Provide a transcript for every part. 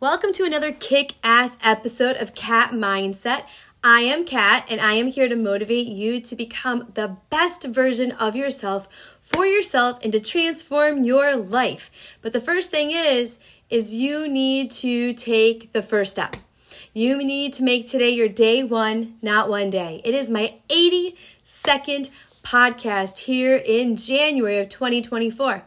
Welcome to another kick ass episode of Kat Mindset. I am Kat, and I am here to motivate you to become the best version of yourself for yourself and to transform your life. But the first thing is, is you need to take the first step. You need to make today your day one, not one day. It is my 82nd podcast here in January of 2024.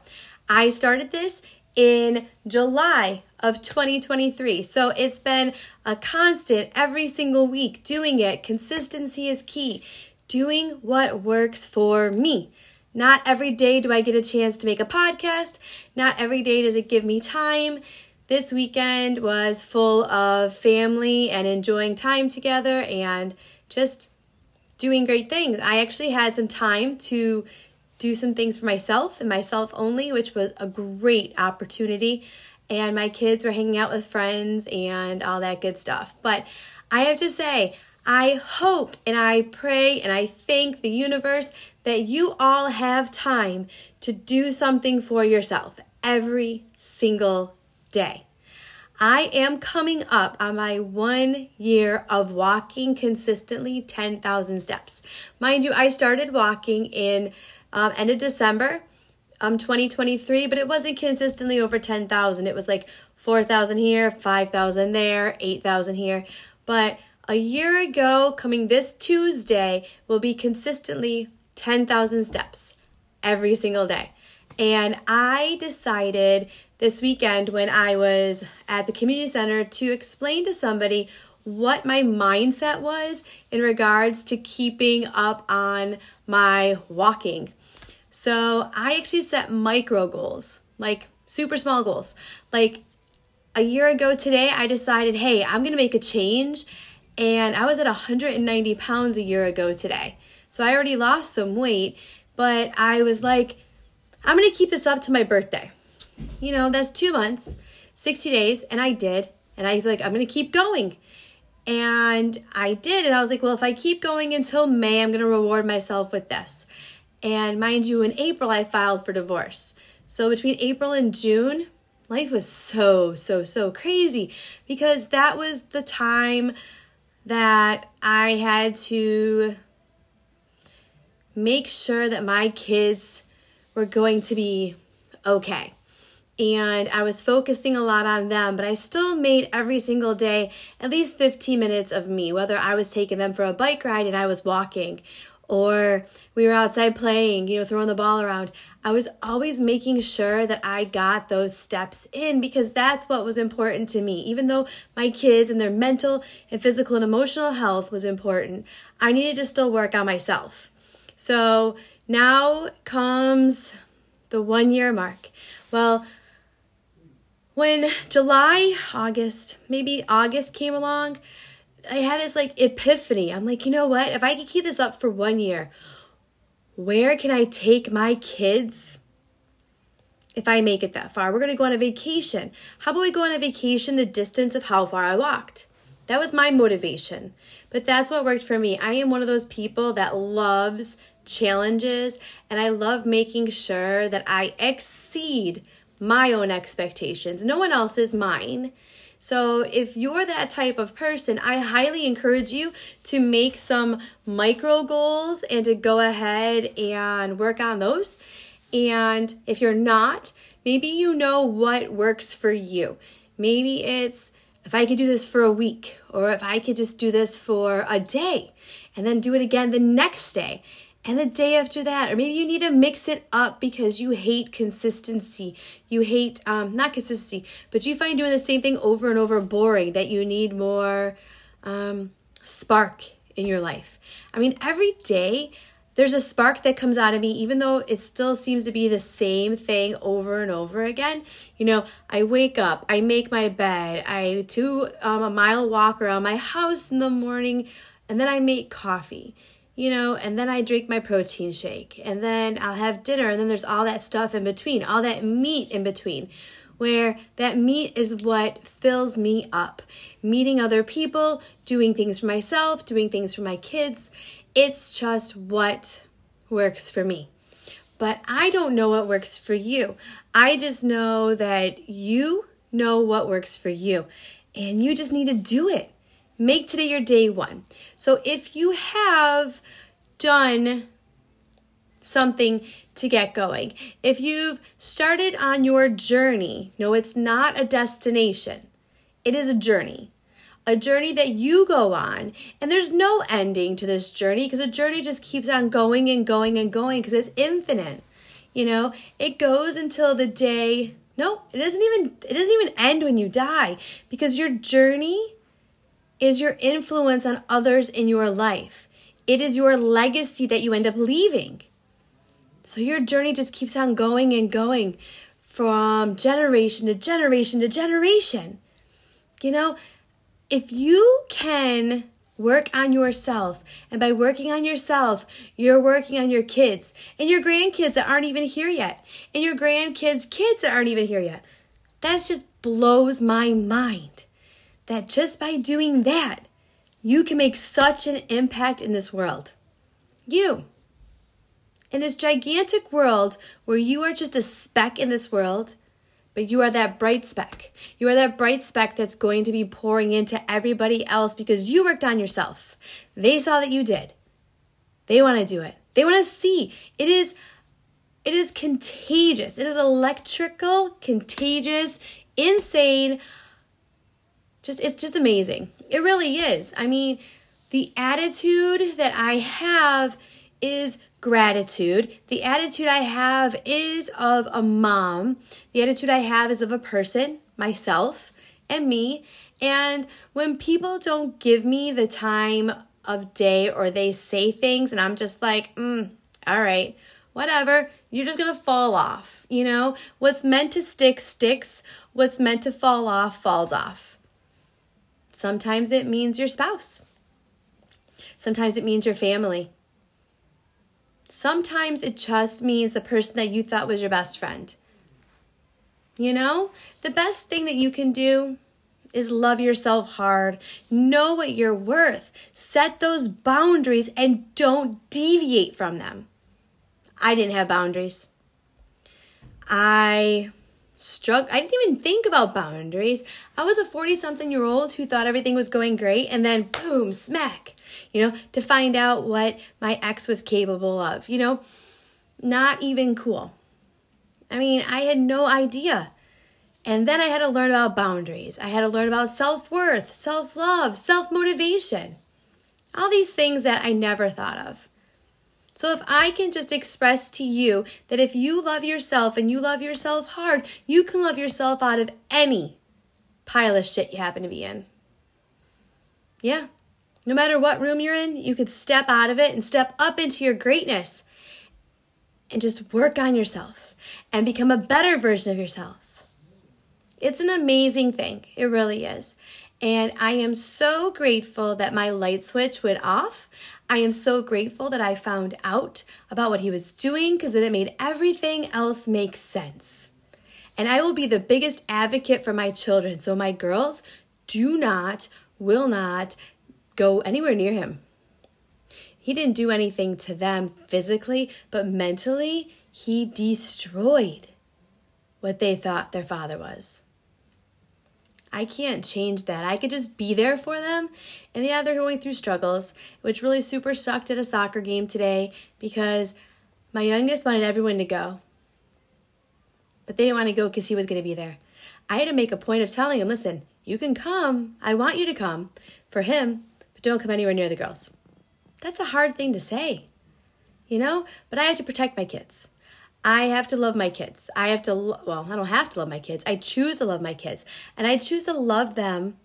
I started this in July of 2023. So it's been a constant every single week doing it. Consistency is key. Doing what works for me. Not every day do I get a chance to make a podcast. Not every day does it give me time. This weekend was full of family and enjoying time together and just doing great things. I actually had some time to do some things for myself and myself only, which was a great opportunity and my kids were hanging out with friends and all that good stuff. But I have to say, I hope and I pray and I thank the universe that you all have time to do something for yourself every single day. I am coming up on my one year of walking consistently 10,000 steps. Mind you, I started walking in um, end of December um 2023, but it wasn't consistently over 10,000. It was like 4,000 here, 5,000 there, 8,000 here. But a year ago, coming this Tuesday, will be consistently 10,000 steps every single day. And I decided this weekend when I was at the community center to explain to somebody what my mindset was in regards to keeping up on my walking. So I actually set micro goals, like super small goals. Like a year ago today, I decided, hey, I'm to make a change. And I was at 190 pounds a year ago today. So I already lost some weight, but I was like, I'm to keep this up to my birthday. You know, that's two months, 60 days. And I did. And I was like, I'm to keep going. And I did. And I was like, well, if I keep going until May, I'm going to reward myself with this. And mind you, in April, I filed for divorce. So between April and June, life was so, so, so crazy because that was the time that I had to make sure that my kids were going to be okay. And I was focusing a lot on them, but I still made every single day at least 15 minutes of me, whether I was taking them for a bike ride and I was walking, or we were outside playing, you know, throwing the ball around. I was always making sure that I got those steps in because that's what was important to me. Even though my kids and their mental and physical and emotional health was important, I needed to still work on myself. So now comes the one year mark. Well, when July, August, maybe August came along, I had this like epiphany. I'm like, you know what? If I could keep this up for one year, where can I take my kids if I make it that far? We're going to go on a vacation. How about we go on a vacation the distance of how far I walked? That was my motivation. But that's what worked for me. I am one of those people that loves challenges and I love making sure that I exceed my own expectations. No one else's mine. So, if you're that type of person, I highly encourage you to make some micro goals and to go ahead and work on those. And if you're not, maybe you know what works for you. Maybe it's if I could do this for a week, or if I could just do this for a day and then do it again the next day and the day after that or maybe you need to mix it up because you hate consistency. You hate um, not consistency but you find doing the same thing over and over boring that you need more um, spark in your life. I mean every day there's a spark that comes out of me even though it still seems to be the same thing over and over again. You know i wake up i make my bed i do um, a mile walk around my house in the morning and then i make coffee you know, and then I drink my protein shake, and then I'll have dinner, and then there's all that stuff in between, all that meat in between, where that meat is what fills me up. Meeting other people, doing things for myself, doing things for my kids, it's just what works for me. But I don't know what works for you. I just know that you know what works for you. And you just need to do it. Make today your day one. So if you have done something to get going, if you've started on your journey, no, it's not a destination, it is a journey. A journey that you go on, and there's no ending to this journey because a journey just keeps on going and going and going because it's infinite. You know, it goes until the day no, it doesn't even it doesn't even end when you die because your journey is your influence on others in your life. It is your legacy that you end up leaving. So your journey just keeps on going and going from generation to generation to generation. You know, if you can work on yourself, and by working on yourself, you're working on your kids and your grandkids that aren't even here yet, and your grandkids' kids that aren't even here yet. That just blows my mind that just by doing that, you can make such an impact in this world. You. In this gigantic world where you are just a speck in this world, but you are that bright speck. You are that bright speck that's going to be pouring into everybody else because you worked on yourself. They saw that you did. They want to do it. They want to see. It is it is contagious. It is electrical, contagious, insane. Just it's just amazing. It really is. I mean, the attitude that I have is gratitude. The attitude I have is of a mom. The attitude I have is of a person, myself, and me. And when people don't give me the time of day or they say things and I'm just like, mm, all right, whatever, you're just gonna fall off. You know, what's meant to stick, sticks. What's meant to fall off, falls off. Sometimes it means your spouse. Sometimes it means your family. Sometimes it just means the person that you thought was your best friend. You know, the best thing that you can do is love yourself hard. Know what you're worth. Set those boundaries and don't deviate from them. I didn't have boundaries. I struck I didn't even think about boundaries. I was a 40 something year old who thought everything was going great and then boom, smack you know, to find out what my ex was capable of, you know, not even cool. I mean, I had no idea. And then I had to learn about boundaries. I had to learn about self worth, self love, self motivation, all these things that I never thought of. So, if I can just express to you that if you love yourself and you love yourself hard, you can love yourself out of any pile of shit you happen to be in. Yeah, no matter what room you're in, you could step out of it and step up into your greatness and just work on yourself and become a better version of yourself. It's an amazing thing. It really is. And I am so grateful that my light switch went off. I am so grateful that I found out about what he was doing because then it made everything else make sense. And I will be the biggest advocate for my children. So, my girls, do not, will not go anywhere near him. He didn't do anything to them physically, but mentally, he destroyed what they thought their father was. I can't change that. I could just be there for them. And yeah, they're going through struggles, which really super sucked at a soccer game today because my youngest wanted everyone to go. But they didn't want to go because he was going to be there. I had to make a point of telling him, listen, you can come. I want you to come for him, but don't come anywhere near the girls. That's a hard thing to say, you know? But I have to protect my kids. I have to love my kids. I have to, lo- well, I don't have to love my kids. I choose to love my kids. And I choose to love them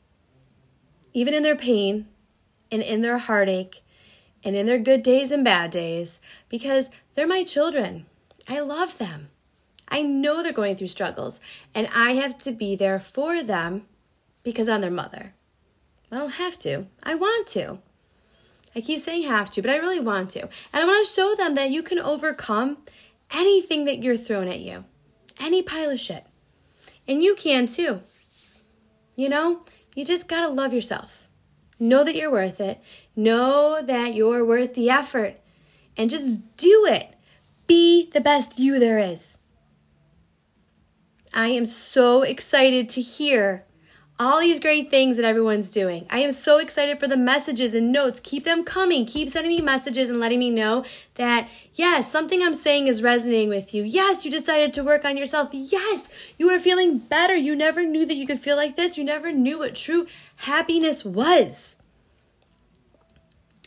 even in their pain and in their heartache and in their good days and bad days because they're my children. I love them. I know they're going through struggles and I have to be there for them because I'm their mother. I don't have to. I want to. I keep saying have to, but I really want to. And I want to show them that you can overcome anything that you're thrown at you, any pile of shit. And you can too. You know, you just got to love yourself. Know that you're worth it. Know that you're worth the effort. And just do it. Be the best you there is. I am so excited to hear all these great things that everyone's doing. I am so excited for the messages and notes. Keep them coming. Keep sending me messages and letting me know that, yes, something I'm saying is resonating with you. Yes, you decided to work on yourself. Yes, you are feeling better. You never knew that you could feel like this. You never knew what true happiness was.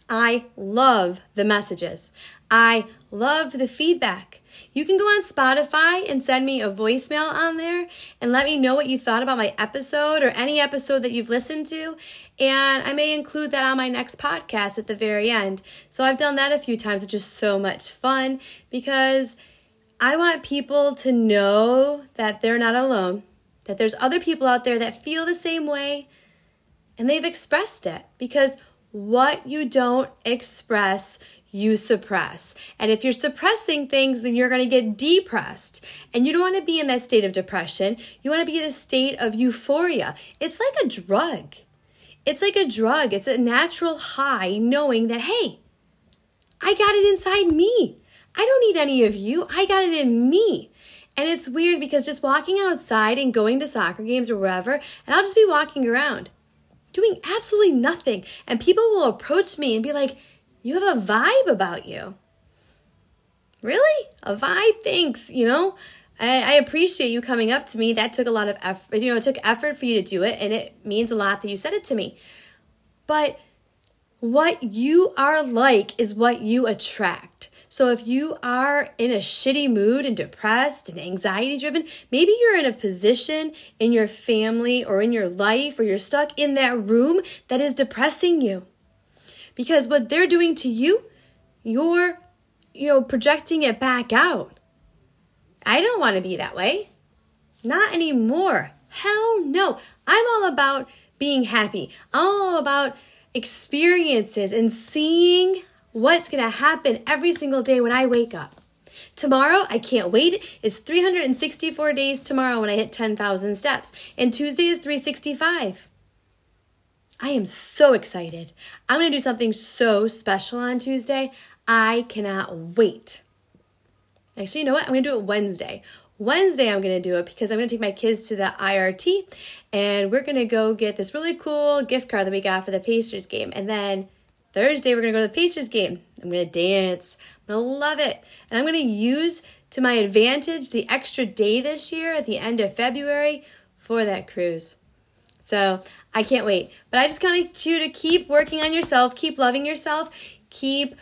I love the messages. I love the feedback. You can go on Spotify and send me a voicemail on there and let me know what you thought about my episode or any episode that you've listened to. And I may include that on my next podcast at the very end. So I've done that a few times. It's just so much fun because I want people to know that they're not alone, that there's other people out there that feel the same way and they've expressed it because what you don't express, you suppress. And if you're suppressing things, then you're going to get depressed. And you don't want to be in that state of depression. You want to be in a state of euphoria. It's like a drug. It's like a drug. It's a natural high knowing that, hey, I got it inside me. I don't need any of you. I got it in me. And it's weird because just walking outside and going to soccer games or wherever, and I'll just be walking around doing absolutely nothing. And people will approach me and be like, You have a vibe about you. Really? A vibe? Thanks. You know, I, appreciate you coming up to me. That took a lot of effort. You know, it took effort for you to do it, and it means a lot that you said it to me. But what you are like is what you attract. So if you are in a shitty mood and depressed and anxiety driven, maybe you're in a position in your family or in your life or you're stuck in that room that is depressing you. Because what they're doing to you, you're, you know, projecting it back out. I don't want to be that way. Not anymore. Hell no. I'm all about being happy. I'm all about experiences and seeing what's going to happen every single day when I wake up. Tomorrow, I can't wait. It's 364 days tomorrow when I hit 10,000 steps, and Tuesday is 365. I am so excited. I'm going to do something so special on Tuesday. I cannot wait. Actually, you know what? I'm going to do it Wednesday. Wednesday, I'm going to do it because I'm going to take my kids to the IRT and we're going to go get this really cool gift card that we got for the Pacers game. And then Thursday, we're going to go to the Pacers game. I'm going to dance. I'm going to love it. And I'm going to use to my advantage the extra day this year at the end of February for that cruise. So I can't wait. But I just want you to keep working on yourself, keep loving yourself, keep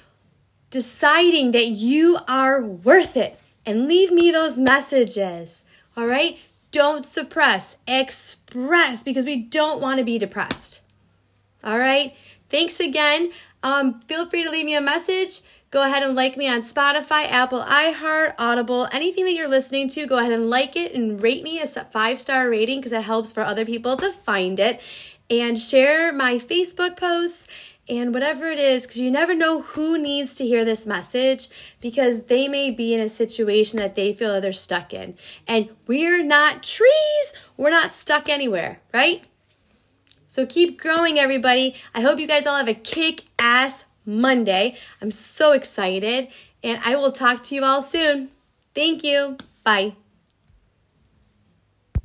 deciding that you are worth it, and leave me those messages. All right? Don't suppress, express because we don't want to be depressed. All right? Thanks again. Um, feel free to leave me a message. Go ahead and like me on Spotify, Apple, iHeart, Audible, anything that you're listening to. Go ahead and like it and rate me a five star rating because that helps for other people to find it. And share my Facebook posts and whatever it is, because you never know who needs to hear this message because they may be in a situation that they feel that they're stuck in. And we're not trees, we're not stuck anywhere, right? So keep growing, everybody. I hope you guys all have a kick ass Monday. I'm so excited, and I will talk to you all soon. Thank you. Bye.